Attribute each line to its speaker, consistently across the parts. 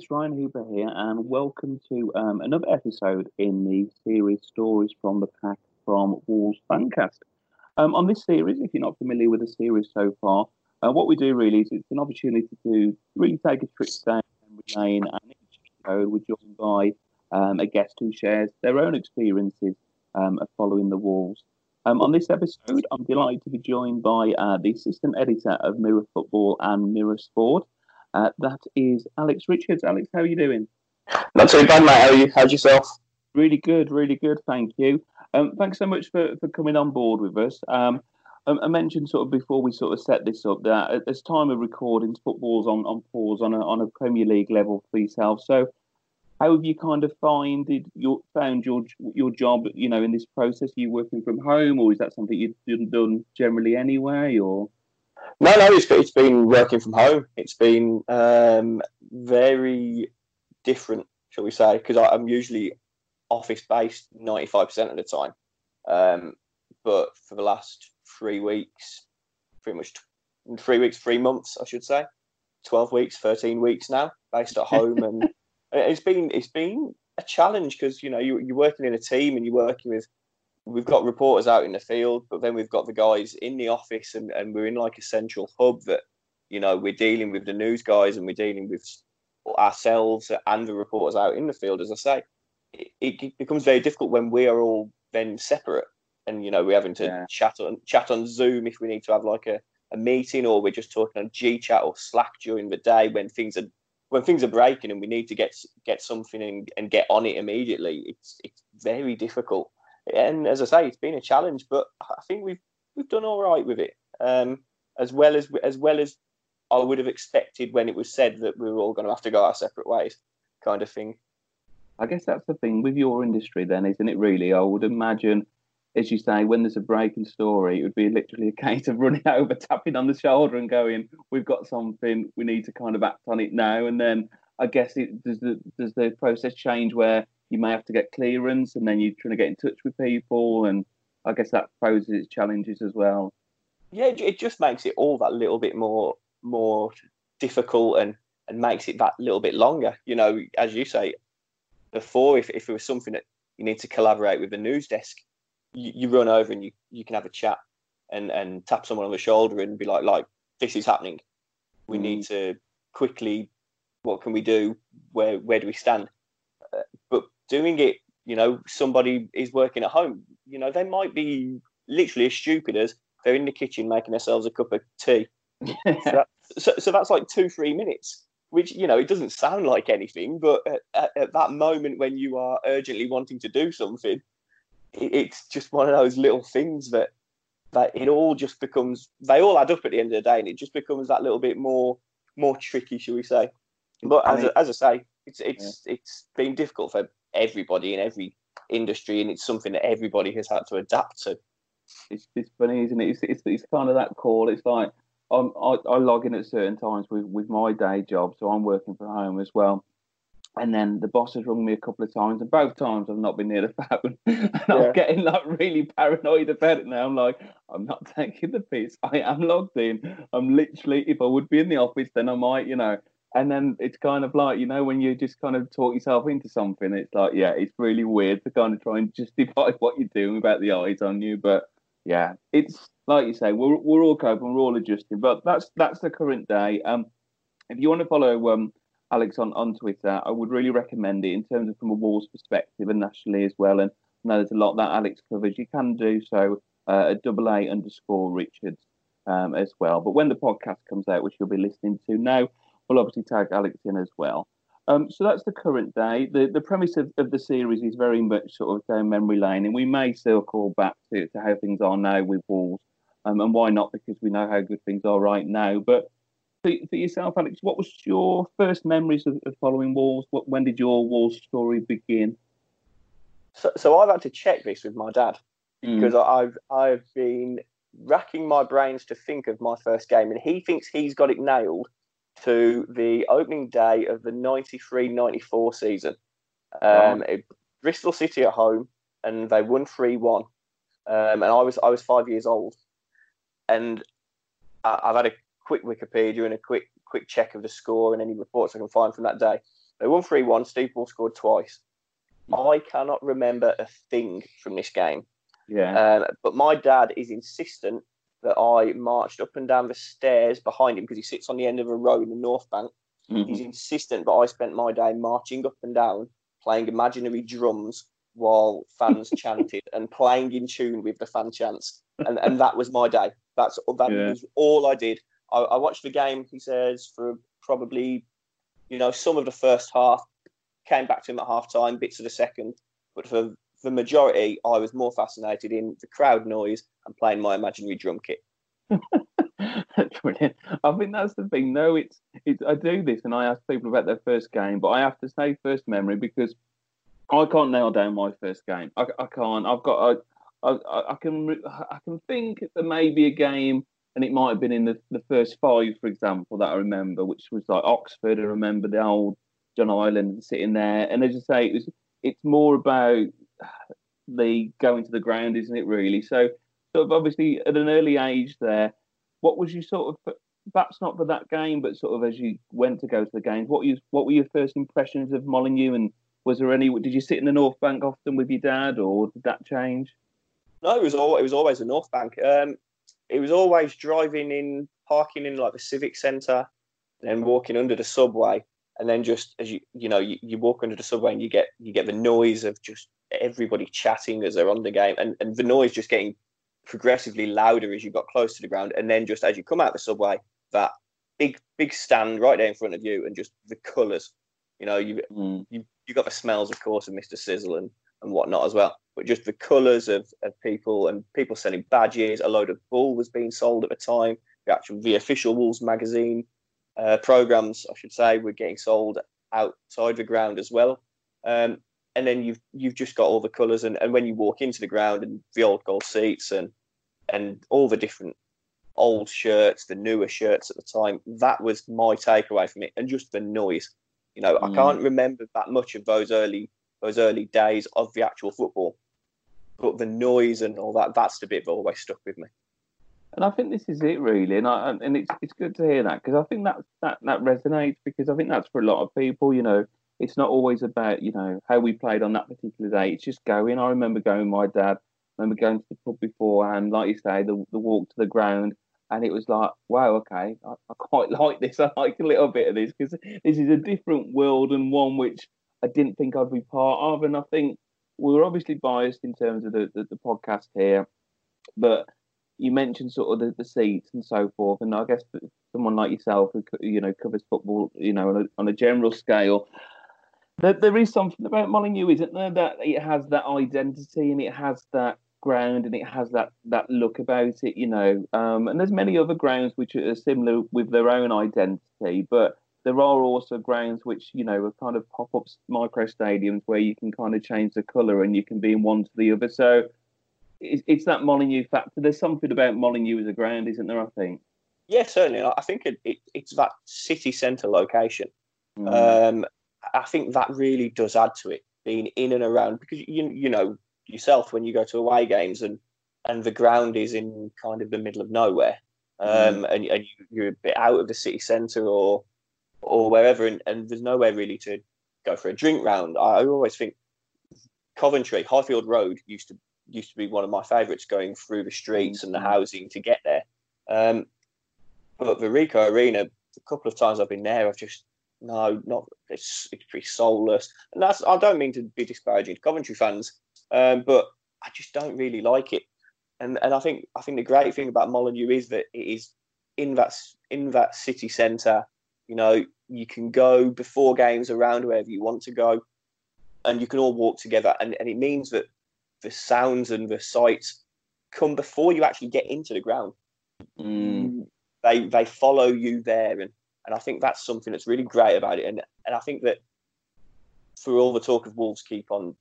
Speaker 1: It's Ryan Hooper here, and welcome to um, another episode in the series Stories from the Pack from Wolves Fancast. Um, on this series, if you're not familiar with the series so far, uh, what we do really is it's an opportunity to really take a trip down memory lane, and each episode we're joined by um, a guest who shares their own experiences um, of following the Wolves. Um, on this episode, I'm delighted to be joined by uh, the assistant editor of Mirror Football and Mirror Sport. Uh, that is Alex Richards. Alex, how are you doing?
Speaker 2: Not too bad, mate. How are you? How's yourself?
Speaker 1: Really good, really good. Thank you. Um, thanks so much for, for coming on board with us. Um, um I mentioned sort of before we sort of set this up that at this time of recording, football's on, on pause on a, on a Premier League level for yourself. So, how have you kind of find your found your your job? You know, in this process, are you working from home, or is that something you've done generally anyway, or?
Speaker 2: No, no, it's, it's been working from home. It's been um, very different, shall we say, because I'm usually office based 95% of the time. Um, but for the last three weeks, pretty much t- three weeks, three months, I should say, 12 weeks, 13 weeks now, based at home. and it's been, it's been a challenge because, you know, you, you're working in a team and you're working with we've got reporters out in the field, but then we've got the guys in the office, and, and we're in like a central hub that you know we're dealing with the news guys and we're dealing with ourselves and the reporters out in the field. As I say, it, it becomes very difficult when we are all then separate, and you know we're having to yeah. chat on chat on Zoom if we need to have like a, a meeting, or we're just talking on G Chat or Slack during the day when things are when things are breaking and we need to get get something and, and get on it immediately. It's it's very difficult and as I say, it's been a challenge, but I think we've we've done all right with it. Um, as well as as well as I would have expected when it was said that we were all going to have to go our separate ways, kind of thing.
Speaker 1: I guess that's the thing with your industry, then, isn't it? Really, I would imagine, as you say, when there's a breaking story, it would be literally a case of running over, tapping on the shoulder, and going, "We've got something. We need to kind of act on it now." And then I guess it does the does the process change where you may have to get clearance, and then you're trying to get in touch with people, and I guess that poses its challenges as well.
Speaker 2: Yeah, it just makes it all that little bit more more difficult and and makes it that little bit longer. You know, as you say, before if, if it was something that you need to collaborate with the news desk, you, you run over and you, you can have a chat and, and tap someone on the shoulder and be like, like, this is happening. We mm. need to quickly, what can we do? Where where do we stand? Doing it, you know, somebody is working at home, you know, they might be literally as stupid as they're in the kitchen making themselves a cup of tea. so, that, so, so, that's like two, three minutes, which, you know, it doesn't sound like anything, but at, at that moment when you are urgently wanting to do something, it, it's just one of those little things that that it all just becomes they all add up at the end of the day and it just becomes that little bit more more tricky shall we say but as, as i say it's it's yeah. it's been difficult for everybody in every industry, and it's something that everybody has had to adapt to.
Speaker 1: It's, it's funny, isn't it? It's, it's, it's kind of that call. It's like I'm, I, I log in at certain times with, with my day job, so I'm working from home as well. And then the boss has rung me a couple of times, and both times I've not been near the phone. and yeah. I'm getting like really paranoid about it now. I'm like, I'm not taking the piss. I am logged in. I'm literally, if I would be in the office, then I might, you know, and then it's kind of like you know when you just kind of talk yourself into something it's like yeah it's really weird to kind of try and justify what you're doing about the eyes on you. But yeah it's like you say we're, we're all coping we're all adjusting. But that's that's the current day. Um if you want to follow um alex on on twitter i would really recommend it in terms of from a Wolves perspective and nationally as well. And I know there's a lot that alex covers you can do so uh, double a underscore richards um, as well. But when the podcast comes out which you'll be listening to now we'll obviously tag Alex in as well. Um, so that's the current day. The the premise of, of the series is very much sort of down memory lane, and we may circle back to, to how things are now with Wolves, um, and why not? Because we know how good things are right now. But for, for yourself, Alex, what was your first memories of, of following Wolves? What, when did your Wolves story begin?
Speaker 2: So, so I've had to check this with my dad mm. because I've I've been racking my brains to think of my first game, and he thinks he's got it nailed to the opening day of the 93-94 season. Um, it, Bristol City at home, and they won three one. Um, and I was I was five years old, and I, have had a quick Wikipedia and a quick quick check of the score and any reports I can find from that day. They won 3 1. Steve Bull scored twice. I cannot remember a thing from this game.
Speaker 1: Yeah.
Speaker 2: Um, but my dad is insistent that I marched up and down the stairs behind him because he sits on the end of a row in the North Bank.
Speaker 1: Mhm.
Speaker 2: He's insistent but I spent my day marching up and down, playing imaginary drums while fans chanted and playing in tune with the fan chants. And, and that was my day. That's that
Speaker 1: Yeah.
Speaker 2: was all I did. I, I watched the game, he says, for probably, you know, some of the first half, came back to him at half time, bits of the second. But for the majority, I was more fascinated in the crowd noise and playing my imaginary drum kit.
Speaker 1: Brilliant. I think that's the thing. No, it's it's. I do this and I ask people about their first game, but I have to say first memory because I can't nail down my first game. I, I can't. I've got. I, I, I can. I can think there may be a game, and it might have been in the, the first five, for example, that I remember, which was like Oxford. I remember the old John Ireland sitting there, and as I say, it was. It's more about the going to the ground, isn't it? Really. So, sort of obviously at an early age there what was your sort of perhaps not for that game, but sort of as you went to go to the games, what were you, what were your first impressions of Molineux, and was there any? Did you sit in the North Bank often with your dad, or did that change?
Speaker 2: No, it was all it was always the North Bank. Um, it was always driving in, parking in like the civic centre, then walking under the subway, and then just as you you know you, you walk under the subway and you get you get the noise of just everybody chatting as they're on the game, and, and the noise just getting progressively louder as you got close to the ground, and then just as you come out the subway, that big big stand right there in front of you, and just the colours. You know, you
Speaker 1: Mm.
Speaker 2: you you got the smells, of course, of Mister Sizzle and, and whatnot as well. But just the colours of, of people and people selling badges. A load of bull was being sold at the time. The actual the official Wolves magazine uh, programs, I should say, were getting sold outside the ground as well. Um, and then you've you've just got all the colours, and, and when you walk into the ground and the old gold seats and and all the different old shirts, the newer shirts at the time, that was my takeaway from it, and just the noise. You know, I
Speaker 1: Mm.
Speaker 2: can't remember that much of those early those early days of the actual football, but the noise and all that—that's the bit that always stuck with me.
Speaker 1: And I think this is it really, and I, and it's it's good to hear that because I think that that that resonates because I think that's for a lot of people. You know, it's not always about you know how we played on that particular day. It's just going. I remember going with my dad. I remember going to the pub beforehand, like you say, the the walk to the ground, and it was like, wow, okay, I, I quite like this. I like a little bit of this because this is a different world and one which I didn't think I'd be part of. And I think we were obviously biased in terms of the, the, the podcast here, but you mentioned sort of the, the seats and so forth, and I guess someone like yourself who you know covers football, you know, on a, on a general scale, there, there is something about Molineux, isn't there? That it has that identity and it has that ground and it has that that look about it, you know. Um, and there's many other grounds which are similar with their own identity, but there are also grounds which you know are kind of pop-up micro stadiums where you can kind of change the colour and you can be in one to the other. So it's, it's that Molineux factor. There's something about Molineux as a ground, isn't there? I think.
Speaker 2: Yeah, certainly. I I think it, it, it's that city centre location.
Speaker 1: Mm.
Speaker 2: Um, I think that really does add to it being in and around because you you know yourself when you go to away games and and the ground is in kind of the middle of nowhere, um, and and you, you're a bit out of the city centre or or wherever, and, and there's nowhere really to go for a drink round. I, always think Coventry Highfield Road used to used to be one of my favourites going through the streets and the
Speaker 1: Mhm.
Speaker 2: housing to get there. Um, but the Ricoh Arena, a couple of times I've been there, I've just no, not it's it's pretty soulless, and that's I don't mean to be disparaging to Coventry fans, um, but I just don't really like it. And and I think I think the great thing about Molineux is that it is in that in that city centre. You know, you can go before games around wherever you want to go, and you can all walk together. And, and it means that the sounds and the sights come before you actually get into the ground.
Speaker 1: Mm.
Speaker 2: They they follow you there, and and I think that's something that's really great about it. And and I think that for all the talk of Wolves keep on,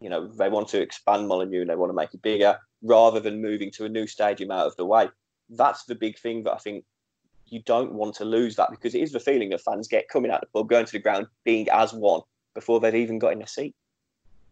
Speaker 2: you know, they want to expand Molineux and they want to make it bigger rather than moving to a new stadium out of the way. That's the big thing that I think you don't want to lose that because it is the feeling that fans get coming out of the pub, going to the ground, being as one before they've even got in a seat.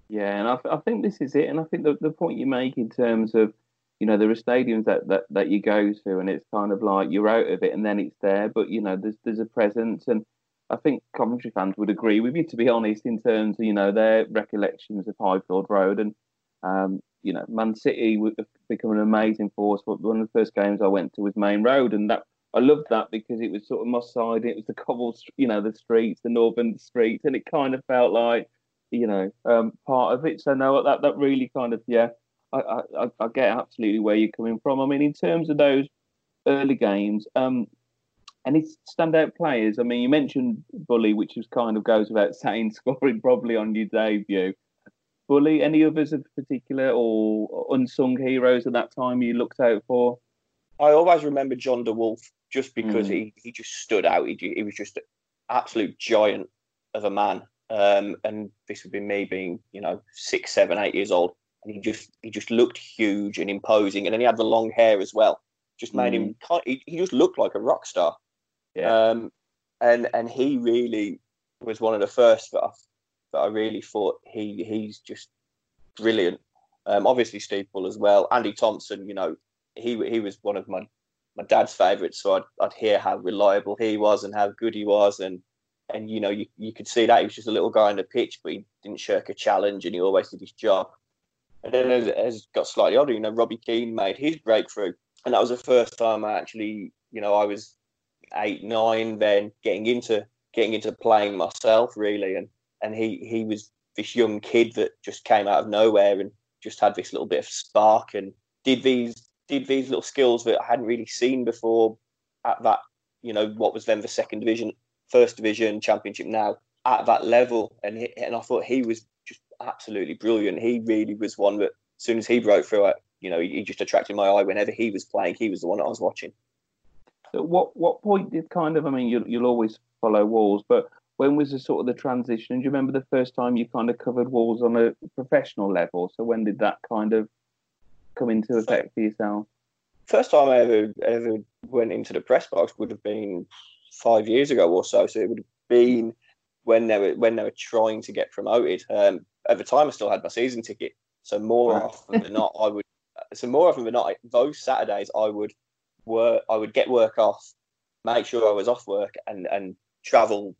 Speaker 1: Yeah, and I, I think this is it. And I think the, the point you make in terms of, you know, there are stadiums that, that, that you go to and it's kind of like you're out of it and then it's there, but you know, there's there's a presence and I think Coventry fans would agree with you, to be honest, in terms of you know their recollections of Highfield Road and um, you know Man City would have become an amazing force. But one of the first games I went to was Maine Road, and that I loved that because it was sort of Moss side. It was the cobble you know, the streets, the northern streets, and it kind of felt like you know um, part of it. So no, that that really kind of yeah I, I, I get absolutely where you're coming from. I mean, in terms of those early games, um, any standout players? I mean, you mentioned Bully, which is kind of goes without saying, scoring probably on your debut. Bully, any others of particular or unsung heroes at that time you looked out for?
Speaker 2: I always remember John de Wolf just because mm. he, he just stood out. He, he was just an absolute giant of a man. Um, and this would be me being, you know, six, seven, eight years old and he just he just looked huge and imposing, and then he had the long hair as well. Just made mm. him he, he just looked like a rock star. Yeah. Um, and and he really was one of the first that I, that I really thought he he's just brilliant. Um, obviously Steve Bull as well, Andy Thompson. You know, he he was one of my my dad's favourites, so I'd, I'd hear how reliable he was and how good he was, and and you know you, you could see that he was just a little guy on the pitch, but he didn't shirk a challenge and he always did his job. And then as, as it got slightly older, you know, Robbie Keane made his breakthrough. And that was the first time I actually, you know, I was eight, nine, then getting into getting into playing myself really. And and he he was this young kid that just came out of nowhere and just had this little bit of spark and did these did these little skills that I hadn't really seen before at that, you know, what was then the second division, first division, championship now at that level. And he, and I thought he was absolutely brilliant. He really was one that, as soon as he broke through it, you know, he, just attracted my eye. Whenever he was playing, he was the one that I was watching.
Speaker 1: So what what point did kind of? I mean, you'll, you'll always follow Wolves, but when was the sort of the transition? Do you remember the first time you kind of covered Wolves on a professional level? So when did that kind of come into effect for yourself?
Speaker 2: First time I ever ever went into the press box would have been five years ago or so. So it would have been when they were when they were trying to get promoted. Um, at the time I still had my season ticket. So more often than not, I would. So more often than not, those Saturdays I would work. I would get work off, make sure I was off work, and and travel.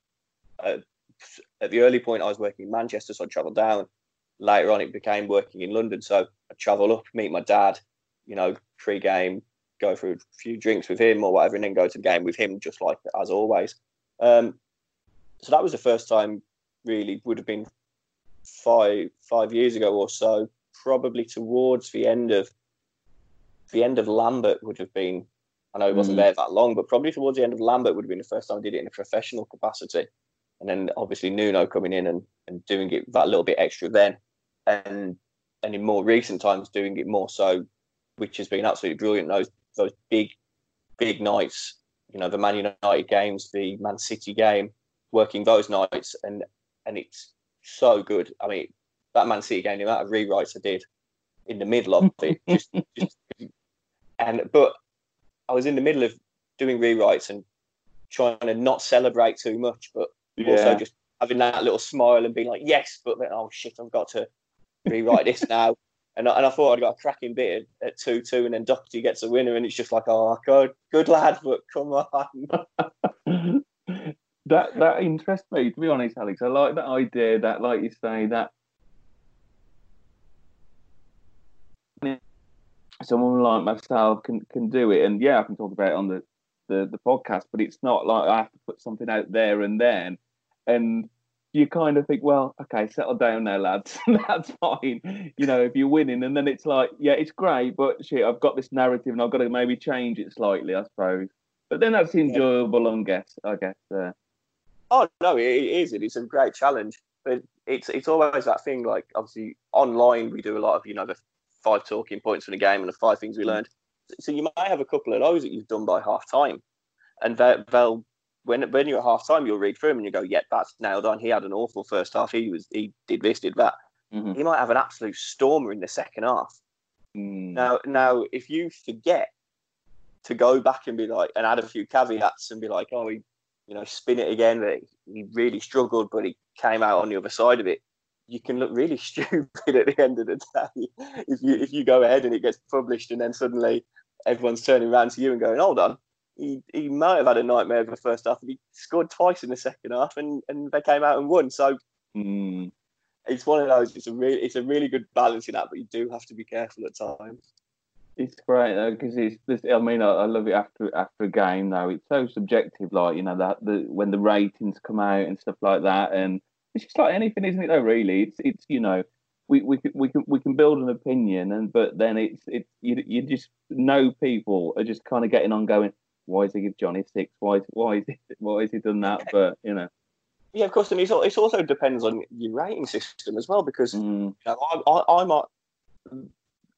Speaker 2: Uh, at the early point, I was working in Manchester, so I'd travel down. Later on, it became working in London, so I'd travel up, meet my dad. You know, pre-game, go for a few drinks with him or whatever, and then go to the game with him, just like as always. Um, so that was the first time, really, would have been five five years ago or so, probably towards the end of the end of Lambert would have been. I know he wasn't mm. there that long, but probably towards the end of Lambert would have been the first time I did it in a professional capacity. And then obviously Nuno coming in and, and doing it that little bit extra then. And and in more recent times doing it more so, which has been absolutely brilliant. Those those big, big nights, you know, the Man United games, the Man City game, working those nights and and it's so good. I mean, that Man City game, the amount of rewrites I did in the middle of it, just, just, and but I was in the middle of doing rewrites and trying to not celebrate too much, but yeah. also just having that little smile and being like, yes, but then, oh shit, I've got to rewrite this now. And I, and I thought I'd got a cracking bit at, at 2 2, and then Doherty gets a winner, and it's just like, oh, good, good lad, but come on.
Speaker 1: that that interests me to be honest, Alex. I like that idea that, like you say, that someone like myself can can do it, and yeah, I can talk about it on the the, the podcast, but it's not like I have to put something out there and then, and you kind of think, well, okay, settle down now, lads. That's fine. You know, if you're winning, and then it's like, yeah, it's great, but shit, I've got this narrative, and I've got to maybe change it slightly, I suppose. But then that's enjoyable, I guess. I guess. Uh,
Speaker 2: Oh no, it is. It is a great challenge, but it's it's always that thing. Like obviously online, we do a lot of you know the five talking points for the game and the five things we mm. learned. So you might have a couple of those that you've done by half time, and they'll when when you're at half time, you'll read through them and you go, "Yeah, that's nailed on." He had an awful first half. He was he did this, did that. Mm-hmm. He might have an absolute stormer in the second half. Mm. Now, now if you forget to go back and be like and add a few caveats and be like, "Oh, he you know, spin it again. That he really struggled, but he came out on the other side of it. you can look really stupid at the end of the day if you if you go ahead and it gets published and then suddenly everyone's turning around to you and going, "Hold on, he, he might have had a nightmare of the first half, and he scored twice in the second half, and, and they came out and won." So
Speaker 1: Mm.
Speaker 2: it's one of those. It's a really it's a really good balancing act, but you do have to be careful at times.
Speaker 1: It's great though because it's. This, I mean, I, I love it after after a game though. It's so subjective, like you know that the when the ratings come out and stuff like that, and it's just like anything, isn't it? Though, really, it's it's you know, we we can we can we can build an opinion, and but then it's it's you you just know people are just kind of getting on going. Why is he give Johnny six? Why is why is he, why has he done that? But you know,
Speaker 2: Yeah, of course, and it's, it also depends on your rating system as well because
Speaker 1: mm,
Speaker 2: you know, I, I, I'm a,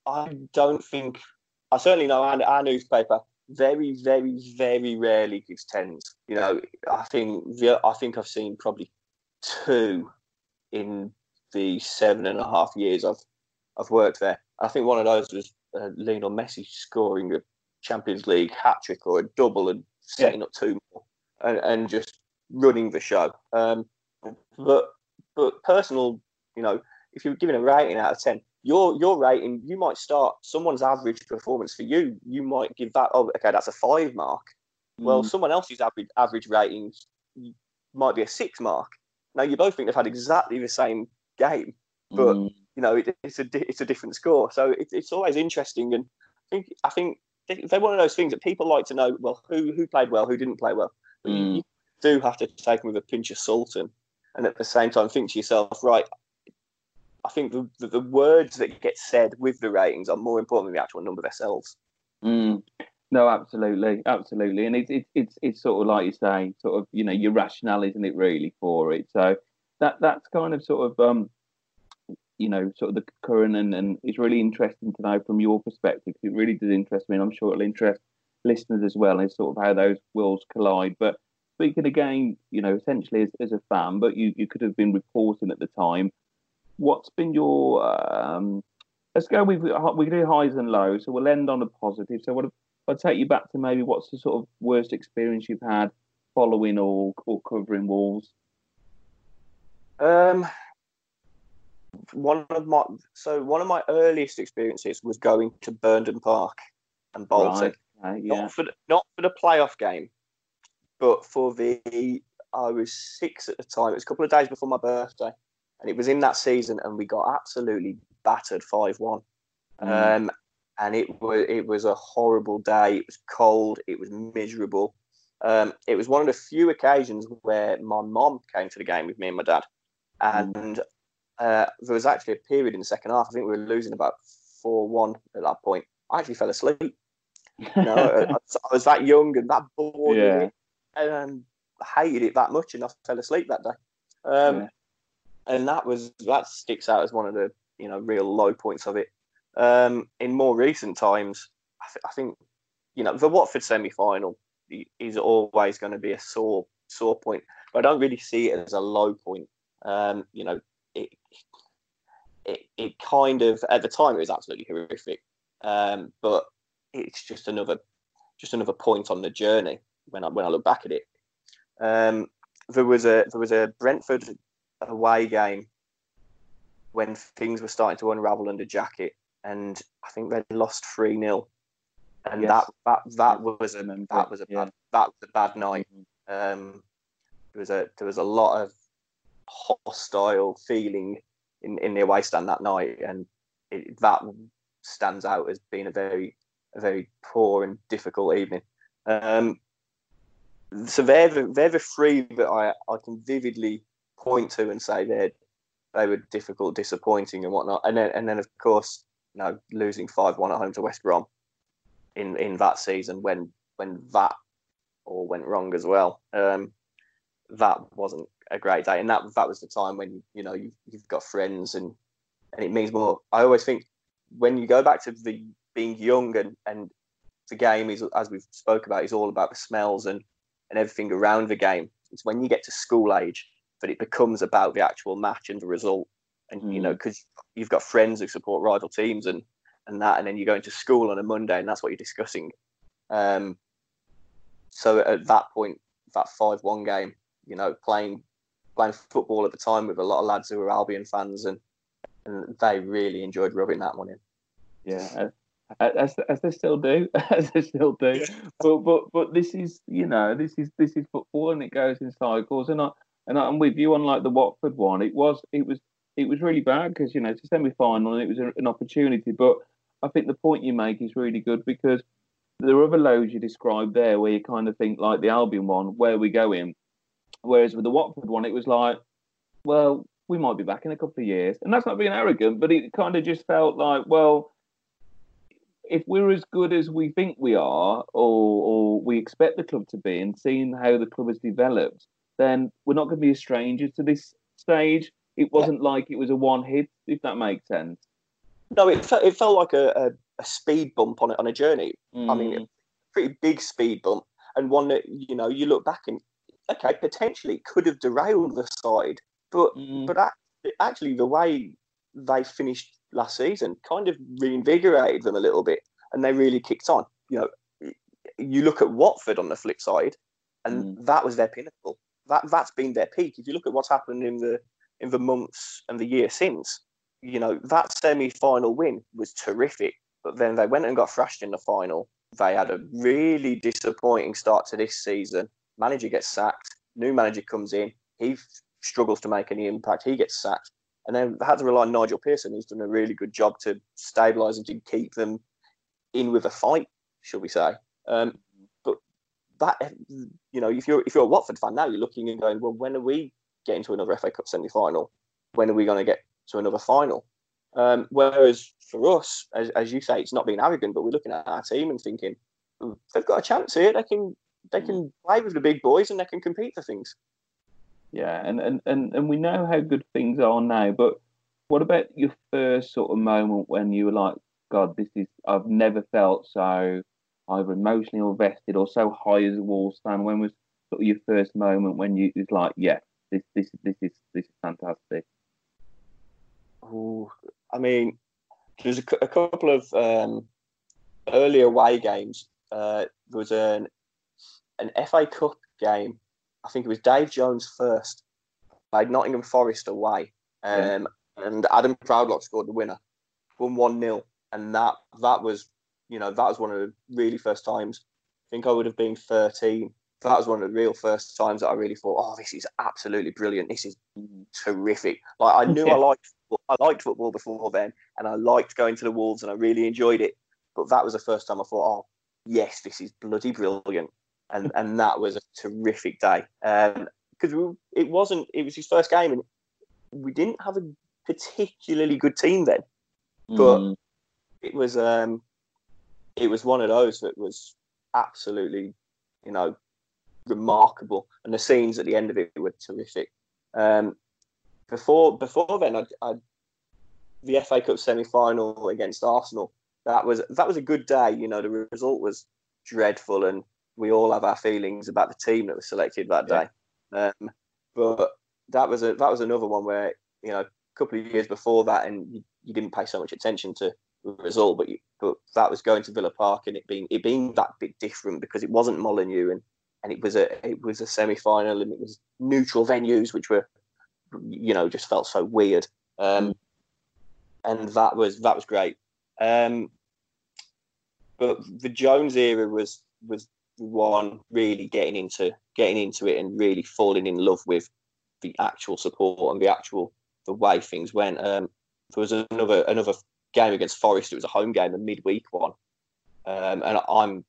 Speaker 2: I don't think I certainly know our, our newspaper very, very, very rarely gives tens. You know, I think I think I've seen probably two in the seven and a half years I've I've worked there. I think one of those was uh, Lionel Messi scoring a Champions League hat trick or a double and setting up two more and, and just running the show. Um, but but personal, you know, if you're giving a rating out of ten, your your rating, you might start someone's average performance for you. You might give that. Oh, okay, that's a five mark. Well,
Speaker 1: mm,
Speaker 2: someone else's average average rating might be a six mark. Now you both think they've had exactly the same game, but
Speaker 1: mm,
Speaker 2: you know it, it's a it's a different score. So it, it's always interesting, and I think I think they- they're one of those things that people like to know. Well, who who played well, who didn't play well. But you,
Speaker 1: Mm.
Speaker 2: you do have to take them with a pinch of salt, and, and at the same time think to yourself, right. I think the, the, the words that get said with the ratings are more important than the actual number themselves.
Speaker 1: mm. No, absolutely, absolutely, and it's it's it's it's sort of like you say, sort of you know your rationale, isn't it? Really for it, so that that's kind of sort of um, you know, sort of the current, and and it's really interesting to know from your perspective. It really does interest me, and I'm sure it'll interest listeners as well, is sort of how those worlds collide. But speaking again, you know, essentially as, as a fan, but you you could have been reporting at the time. What's been your um, let's go with we do highs and lows, so we'll end on a positive. So what I'll take you back to maybe what's the sort of worst experience you've had following or or covering Wolves
Speaker 2: Um, one of my so one of my earliest experiences was going to Burnden Park and Bolton.
Speaker 1: Right, okay, yeah.
Speaker 2: Not for the, not for the playoff game, but for the I was six at the time. It was a couple of days before my birthday, and it was in that season, and we got absolutely battered five one.
Speaker 1: Mm.
Speaker 2: Um, and it was it was a horrible day. It was cold. It was miserable. Um, it was one of the few occasions where my mom came to the game with me and my dad, and uh, there was actually a period in the second half. I think we were losing about four one at that point. I actually fell asleep. You know, I, I was that young and that bored
Speaker 1: Yeah.
Speaker 2: and um, hated it that much, and I fell asleep that day. Um,
Speaker 1: Yeah.
Speaker 2: And that was that sticks out as one of the you know real low points of it. Um, in more recent times, I, th- I think you know the Watford semi final is always going to be a sore sore point, but I don't really see it as a low point. Um, you know, it, it it kind of at the time it was absolutely horrific, um, but it's just another just another point on the journey when I when I look back at it. Um, there was a there was a Brentford away game when things were starting to unravel under Jackett, and I think they lost three 0 and
Speaker 1: Yes.
Speaker 2: that that that was a that was a bad that was a bad night.
Speaker 1: Mhm.
Speaker 2: Um, there was a there was a lot of hostile feeling in, in the away stand that night, and it, that stands out as being a very a very poor and difficult evening. Um, so they're the, they're the three that I, I can vividly point to and say they they were difficult, disappointing, and whatnot. And then and then of course, you know, losing five one at home to West Brom in in that season when when that all went wrong as well. Um, that wasn't a great day, and that that was the time when you know you've, you've got friends and and it means more. I always think when you go back to the being young and and the game is as we've spoke about is all about the smells and and everything around the game. It's when you get to school age that it becomes about the actual match and the result. And you know, because you've got friends who support rival teams and and that, and then you go into school on a Monday, and that's what you're discussing. Um, so at that point, that five-one game, you know, playing playing football at the time with a lot of lads who were Albion fans, and, and they really enjoyed rubbing that one in.
Speaker 1: Yeah, as, as they still do, as they still do. But but but this is you know this is this is football and it goes in cycles. And I and I'm with you on like the Watford one. It was it was it was really bad because you know it's a semi final and it was an opportunity. But I think the point you make is really good because there are other lows you described there where you kind of think like the Albion one, where are we going? Whereas with the Watford one, it was like, well, we might be back in a couple of years, and that's not being arrogant, but it kind of just felt like, well if we're as good as we think we are, or, or we expect the club to be, and seeing how the club has developed, then we're not going to be a stranger to this stage. It wasn't yeah. like it was a one hit, if that makes sense.
Speaker 2: No, it felt, it felt like a, a, a speed bump on it on a journey. Mm. I mean, a mm. pretty big speed bump, and one that you know you look back and okay, potentially could have derailed the side, but mm. but actually the way they finished last season kind of reinvigorated them a little bit, and they really kicked on. You know, you look at Watford on the flip side, and mm. that was their pinnacle. That that's been their peak. If you look at what's happened in the in the months and the year since, you know that semi-final win was terrific. But then they went and got thrashed in the final. They had a really disappointing start to this season. Manager gets sacked. New manager comes in. He struggles to make any impact. He gets sacked and then had to rely on Nigel Pearson, who's done a really good job to stabilise and to keep them in with a fight, shall we say? Um, that, you know, if you're if you're a Watford fan now, you're looking and going, well, when are we getting to another FA Cup semi final? When are we going to get to another final? Um, whereas for us, as, as you say, it's not being arrogant, but we're looking at our team and thinking they've got a chance here. They can they can play with the big boys and they can compete for things.
Speaker 1: Yeah, and, and, and, and we know how good things are now, but what about your first sort of moment when you were like, God, this is I've never felt so either emotionally or vested or so high as a Wolves fan? When was sort of your first moment when you was like, yeah, this this this is this is fantastic?
Speaker 2: Oh, I mean, there's a, a couple of um, early away games. Uh, there was an an FA Cup game I think it was Dave Jones first, played Nottingham Forest away, um, yeah. and Adam Proudlock scored the winner, won one 0 and that that was, you know, that was one of the really first times. I think I would have been thirteen. That was one of the real first times that I really thought, oh, this is absolutely brilliant. This is terrific. Like I knew yeah. I liked I liked football before then, and I liked going to the Wolves, and I really enjoyed it. But that was the first time I thought, oh, yes, this is bloody brilliant and and that was a terrific day because um, it wasn't it was his first game and we didn't have a particularly good team then, but mm. it was um it was one of those that was absolutely you know remarkable and the scenes at the end of it were terrific. Um, before before then, I, I the FA Cup semi final against Arsenal. That was that was a good day. You know, the result was dreadful, and we all have our feelings about the team that was selected that day. Yeah. Um, but that was a that was another one where you know a couple of years before that, and you, you didn't pay so much attention to result, but you, but that was going to Villa Park and it being it being that bit different because it wasn't Molineux and and it was a it was a semi final and it was neutral venues which were you know just felt so weird. Um, and that was that was great. Um, but the Jones era was was one really getting into getting into it and really falling in love with the actual support and the actual the way things went. Um, there was another another game against Forest. It was a home game, a midweek one, um, and I'm,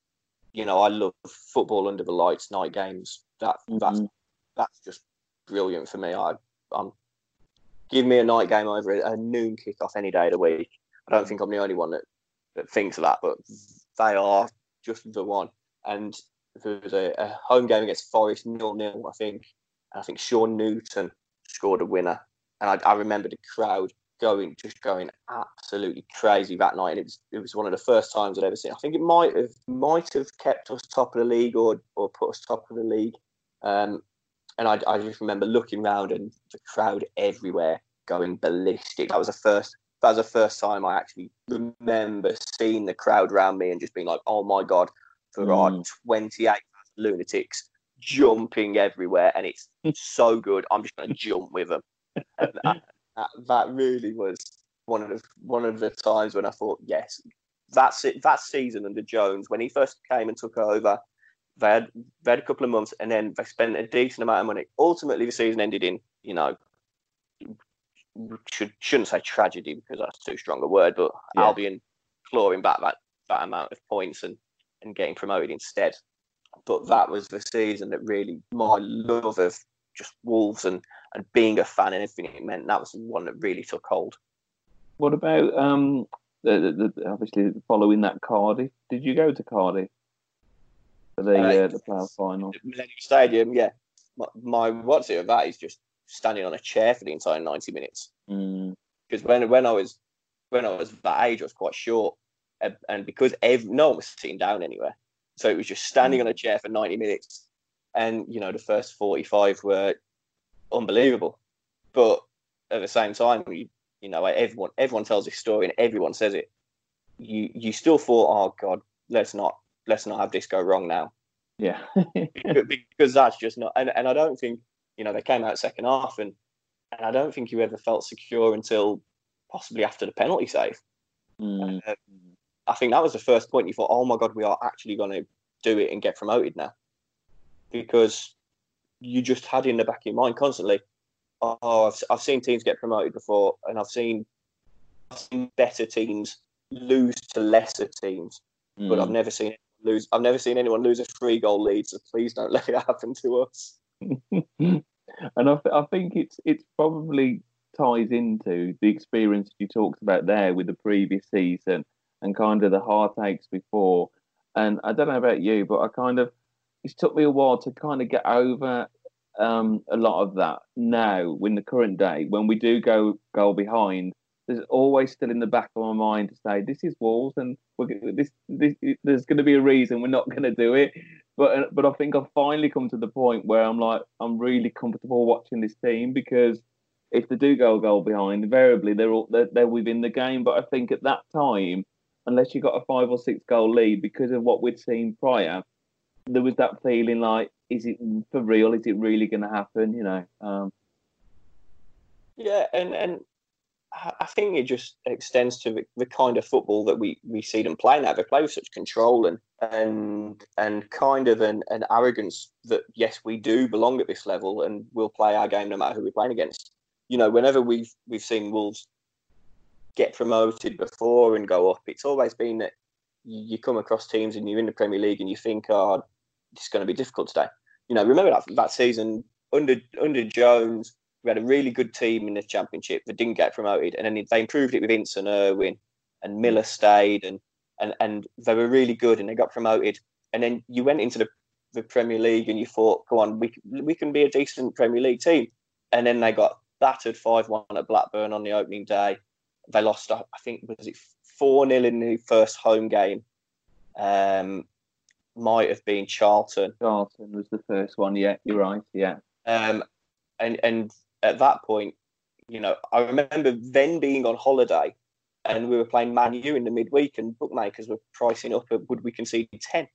Speaker 2: you know, I love football under the lights, night games. That mm-hmm. that's that's just brilliant for me. I I'm give me a night game over a noon kickoff any day of the week. I don't think I'm the only one that, that thinks of that, but they are just the one and there was a, a home game against Forest nil nil, I think. I think Shaun Newton scored a winner, and I, I remember the crowd going just going absolutely crazy that night. And it was it was one of the first times I'd ever seen. I think it might have might have kept us top of the league or or put us top of the league. Um, and I, I just remember looking around and the crowd everywhere going ballistic. That was the first that was the first time I actually remember seeing the crowd around me and just being like, oh my god, for mm. our 28 lunatics jumping everywhere, and it's so good. I'm just going to jump with them. That, that, that, really was one of the one of the times when I thought, yes, that's it. That season under Jones, when he first came and took over, they had, they had a couple of months, and then they spent a decent amount of money. Ultimately, the season ended in, you know, should shouldn't say tragedy because that's too strong a word, but yeah. Albion clawing back that, that amount of points and, and getting promoted instead. But that was the season that really my love of just Wolves and, and being a fan and everything it meant, that was the one that really took hold.
Speaker 1: What about um the, the, the obviously following that Cardiff? Did you go to Cardiff for the uh, uh, the playoff final?
Speaker 2: Millennium Stadium, yeah. My, my what's it of that is just standing on a chair for the entire ninety minutes.
Speaker 1: Mm.
Speaker 2: Because when when I was when I was that age, I was quite short, and, and because every, no one was sitting down anywhere, so it was just standing mm. on a chair for ninety minutes, and you know the first forty five were unbelievable, but at the same time, you you know everyone everyone tells this story and everyone says it. You you still thought, oh God, let's not let's not have this go wrong now.
Speaker 1: Yeah,
Speaker 2: because, because that's just not, and, and I don't think you know they came out second half and and I don't think you ever felt secure until possibly after the penalty save.
Speaker 1: Mm. Uh,
Speaker 2: I think that was the first point you thought, oh my god, we are actually going to do it and get promoted now, because you just had in the back of your mind constantly, oh, I've, I've seen teams get promoted before, and I've seen, I've seen better teams lose to lesser teams, mm. but I've mm. never seen lose. I've never seen anyone lose a three goal lead. So please don't let it happen to us.
Speaker 1: and I, th- I think it's it's probably ties into the experience you talked about there with the previous season and kind of the heartaches before. And I don't know about you, but I kind of it's took me a while to kind of get over um, a lot of that. Now in the current day when we do go goal behind there's always still in the back of my mind to say this is Wolves and this, this, there's going to be a reason we're not going to do it. But but I think I've finally come to the point where I'm like I'm really comfortable watching this team because if they do go a goal behind invariably they're all they're, they're within the game. But I think at that time unless you got a five or six goal lead because of what we'd seen prior there was that feeling like is it for real? Is it really going to happen? You know. Um,
Speaker 2: yeah, and and I think it just extends to the, the, kind of football that we, we see them play now. They play with such control and and and kind of an, an arrogance that yes, we do belong at this level and we'll play our game no matter who we're playing against. You know, whenever we've we've seen Wolves get promoted before and go up, it's always been that you come across teams and you're in the Premier League and you think, oh, it's going to be difficult today you know, remember that that season under under Jones, we had a really good team in the championship that didn't get promoted, and then they improved it with Ince and Irwin, and Miller stayed, and and and they were really good, and they got promoted. And then you went into the, the Premier League, and you thought, go on, we we can be a decent Premier League team. And then they got battered five one at Blackburn on the opening day. They lost, I think, was it four 0 in the first home game. Um, might have been Charlton.
Speaker 1: Charlton was the first one. Yeah, you're right. Yeah.
Speaker 2: Um, and and at that point, you know, I remember then being on holiday, and we were playing Man U in the midweek, and bookmakers were pricing up would we concede ten.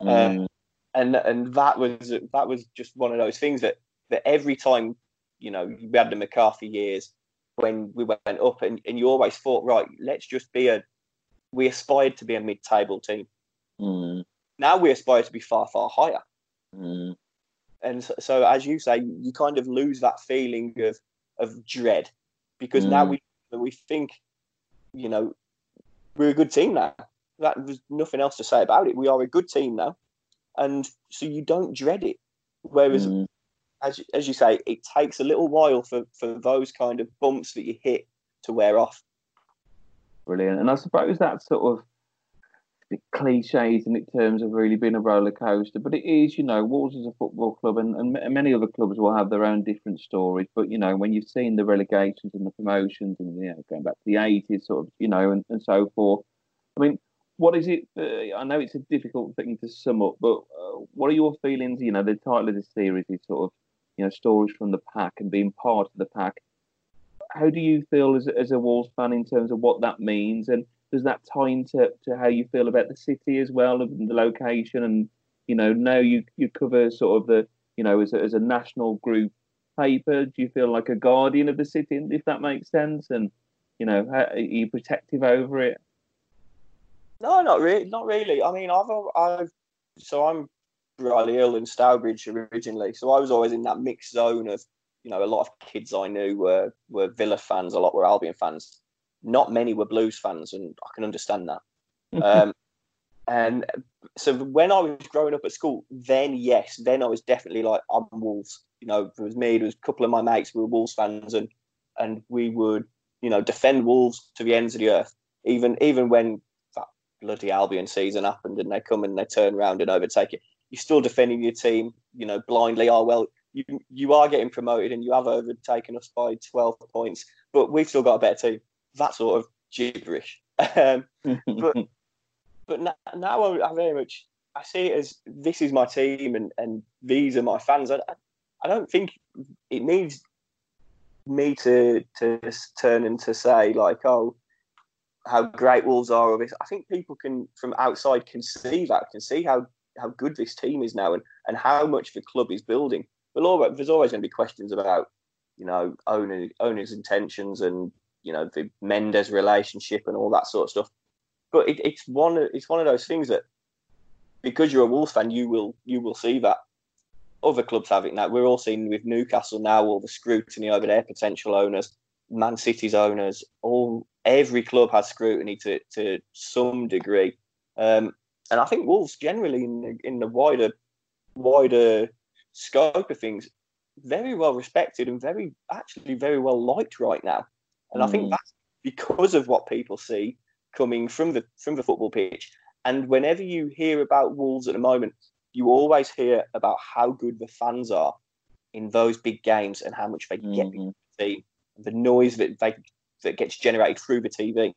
Speaker 2: Mm. Um, and and that was that was just one of those things that that every time, you know, we had the McCarthy years when we went up, and, and you always thought, right, let's just be a. We aspired to be a mid-table team.
Speaker 1: Mm
Speaker 2: now we aspire to be far, far higher.
Speaker 1: Mm.
Speaker 2: And so, so, as you say, you kind of lose that feeling of of dread because mm. now we we think, you know, we're a good team now. That there's nothing else to say about it. We are a good team now, and so you don't dread it. Whereas, mm. as as you say, it takes a little while for for those kind of bumps that you hit to wear off.
Speaker 1: Brilliant, and I suppose that sort of cliches in terms of really being a roller coaster, but it is, you know, Wolves is a football club, and, and many other clubs will have their own different stories. But you know, when you've seen the relegations and the promotions, and you know, going back to the eighties, sort of, you know, and, and so forth. I mean, what is it? Uh, I know it's a difficult thing to sum up, but uh, what are your feelings? You know, the title of this series is sort of, you know, stories from the pack and being part of the pack. How do you feel as, as a Wolves fan in terms of what that means and does that tie into to how you feel about the city as well, and the location, and You know, now you you cover sort of the you know as a, as a national group paper. Do you feel like a guardian of the city, if that makes sense? And you know, how, are you protective over it?
Speaker 2: No, not really. Not really. I mean, I've I've so I'm Brierley Hill and Stourbridge originally, so I was always in that mixed zone of you know a lot of kids I knew were were Villa fans, a lot were Albion fans. Not many were Blues fans, and I can understand that. um, and so when I was growing up at school, then yes, then I was definitely like I'm Wolves. You know, it was me, it was a couple of my mates who were Wolves fans, and and we would you know defend Wolves to the ends of the earth. Even even when that bloody Albion season happened and they come and they turn around and overtake it, you're still defending your team. You know, blindly. Oh well, you you are getting promoted and you have overtaken us by 12 points, but we've still got a better team. That sort of gibberish. Um, but but now, now I very much I see it as this is my team and, and these are my fans. I, I don't think it needs me to to turn and to say like, oh, how great Wolves are. Or this. I think people can from outside can see that, can see how how good this team is now and, and how much the club is building. But there's always going to be questions about, you know, owner owners' intentions and you know the Mendes relationship and all that sort of stuff but it, it's one it's one of those things that because you're a Wolves fan, you will you will see that other clubs have it now. We're all seeing with Newcastle now all the scrutiny over their potential owners, Man City's owners. All every club has scrutiny to to some degree, um, and I think Wolves generally in the, in the wider wider scope of things, very well respected and very actually very well liked right now. And. I think hmm. that's because of what people see coming from the from the football pitch. And whenever you hear about Wolves at the moment, you always hear about how good the fans are in those big games and how much they mm-hmm. get the team, the noise that they that gets generated through the TV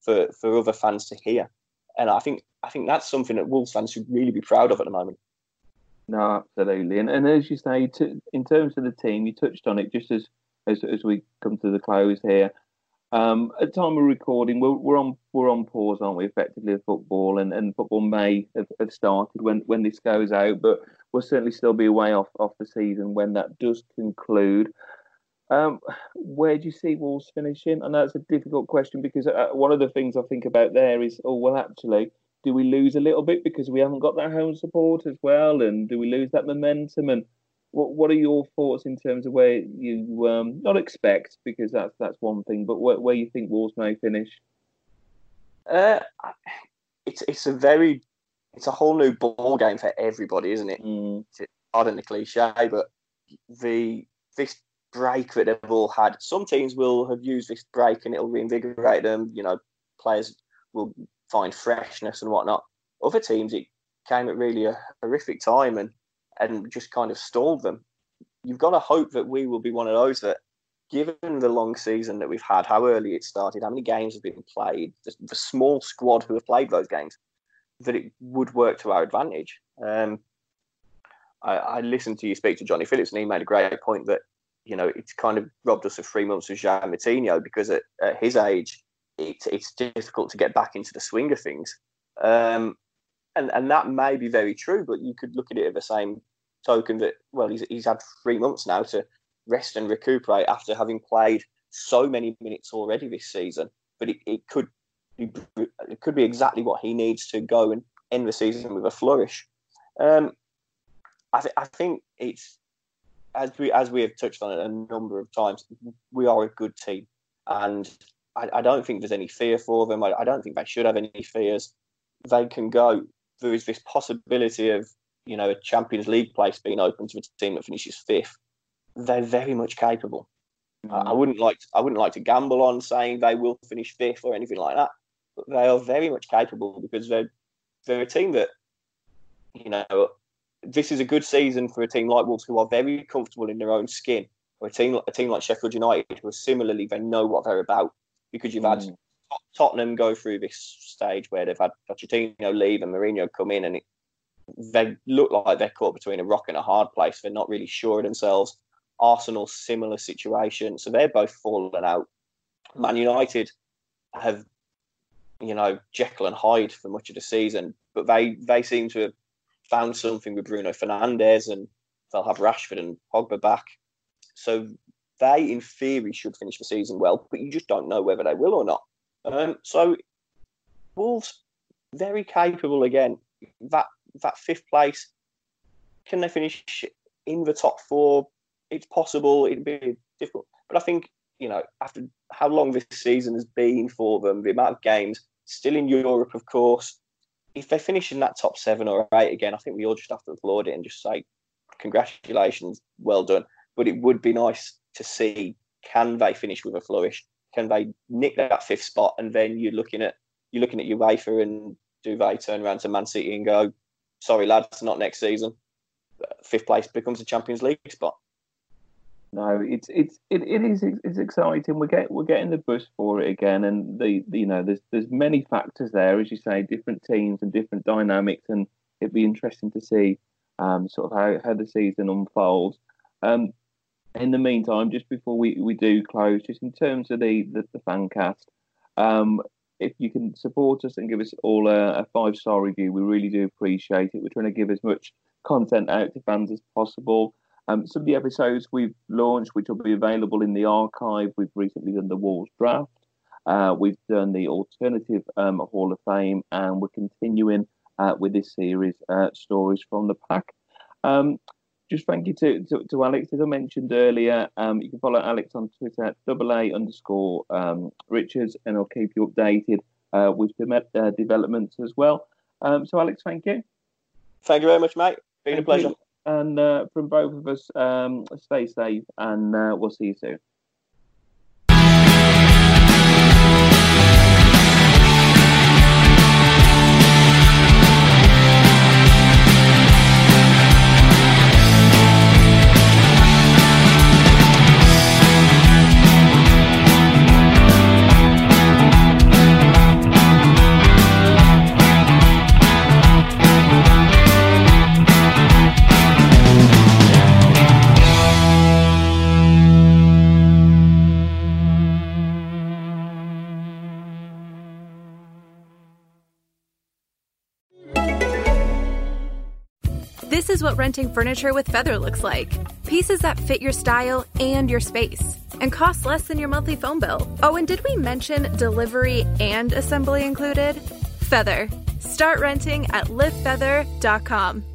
Speaker 2: for for other fans to hear. And I think I think that's something that Wolves fans should really be proud of at the moment.
Speaker 1: No, absolutely. And, and as you say, to, in terms of the team, you touched on it just as, as as we come to the close here. Um, at time of recording, we're, we're on we're on pause, aren't we? Effectively, football, and, and football may have, have, started when, when this goes out, but we'll certainly still be away off off the season when that does conclude. Um, where do you see Wolves finishing? I know a difficult question because uh, one of the things I think about there is, oh well, actually, do we lose a little bit because we haven't got that home support as well, and do we lose that momentum? And what What are your thoughts in terms of where you um, not expect because that's that's one thing, but where, where you think Wolves may finish?
Speaker 2: Uh, it's it's a very it's a whole new ball game for everybody, isn't it?
Speaker 1: Mm.
Speaker 2: Pardon the cliche, but the this break that they've all had. Some teams will have used this break and it'll reinvigorate them. You know, players will find freshness and whatnot. Other teams, it came at really a horrific time and and just kind of stalled them. You've got to hope that we will be one of those that, given the long season that we've had, how early it started, how many games have been played, the, the small squad who have played those games, that it would work to our advantage. Um, I, I, listened to you speak to Johnny Phillips, and he made a great point that you know it's kind of robbed us of three months of João Moutinho because at, at his age, it, it's difficult to get back into the swing of things. Um, and and that may be very true, but you could look at it at the same token that well, he's he's had three months now to rest and recuperate after having played so many minutes already this season. But it, it could be, it could be exactly what he needs to go and end the season with a flourish. Um, I, th- I think it's as we as we have touched on it a number of times. We are a good team, and I, I don't think there's any fear for them. I, I, don't think they should have any fears. They can go there is this possibility of you know a Champions League place being open to a team that finishes fifth, they're very much capable. Mm. I, wouldn't like to, I wouldn't like to gamble on saying they will finish fifth or anything like that, but they are very much capable because they're they're a team that you know this is a good season for a team like Wolves who are very comfortable in their own skin, or a team a team like Sheffield United who are similarly they know what they're about because you've mm. had Tottenham go through this stage where they've had Pochettino leave and Mourinho come in, and it, they look like they're caught between a rock and a hard place. They're not really sure of themselves. Arsenal, similar situation. So they're both fallen out. Man United have, you know, Jekyll and Hyde for much of the season, but they they seem to have found something with Bruno Fernandes and they'll have Rashford and Pogba back. So they, in theory, should finish the season well, but you just don't know whether they will or not. Um, so Wolves, very capable again. That that fifth place, can they finish in the top four? It's possible. It'd be difficult, but I think you know after how long this season has been for them, the amount of games still in Europe, of course. If they finish in that top seven or eight again, I think we all just have to applaud it and just say congratulations, well done. But it would be nice to see can they finish with a flourish? Can they nick that fifth spot? And then you're looking at you're looking at UEFA and do they turn around to Man City and go, sorry lads, not next season. Fifth place becomes a Champions League spot.
Speaker 1: No, it's it's it, it is it's exciting. We're get we're getting the buzz for it again, and the, the you know there's there's many factors there, as you say, different teams and different dynamics, and it'd be interesting to see um, sort of how, how the season unfolds. Um, in the meantime, just before we, we do close, just in terms of the, the, the fan cast, um, if you can support us and give us all a, a five star review, we really do appreciate it. We're trying to give as much content out to fans as possible. Um, some of the episodes we've launched, which will be available in the archive, we've recently done the Wolves draft. Uh, we've done the alternative um, Hall of Fame, and we're continuing uh, with this series, uh, Stories from the Pack. Um, just thank you to, to, to, Alex. As I mentioned earlier, um, you can follow Alex on Twitter at double A underscore um, Richards, and I'll keep you updated uh, with the uh, developments as well. Um, so, Alex, thank you.
Speaker 2: Thank you very much, mate. Been thank a pleasure. You.
Speaker 1: And uh, from both of us, um, stay safe, and uh, we'll see you soon.
Speaker 3: What renting furniture with Feather looks like pieces that fit your style and your space and cost less than your monthly phone bill. Oh, and did we mention delivery and assembly included? Feather. Start renting at livefeather.com.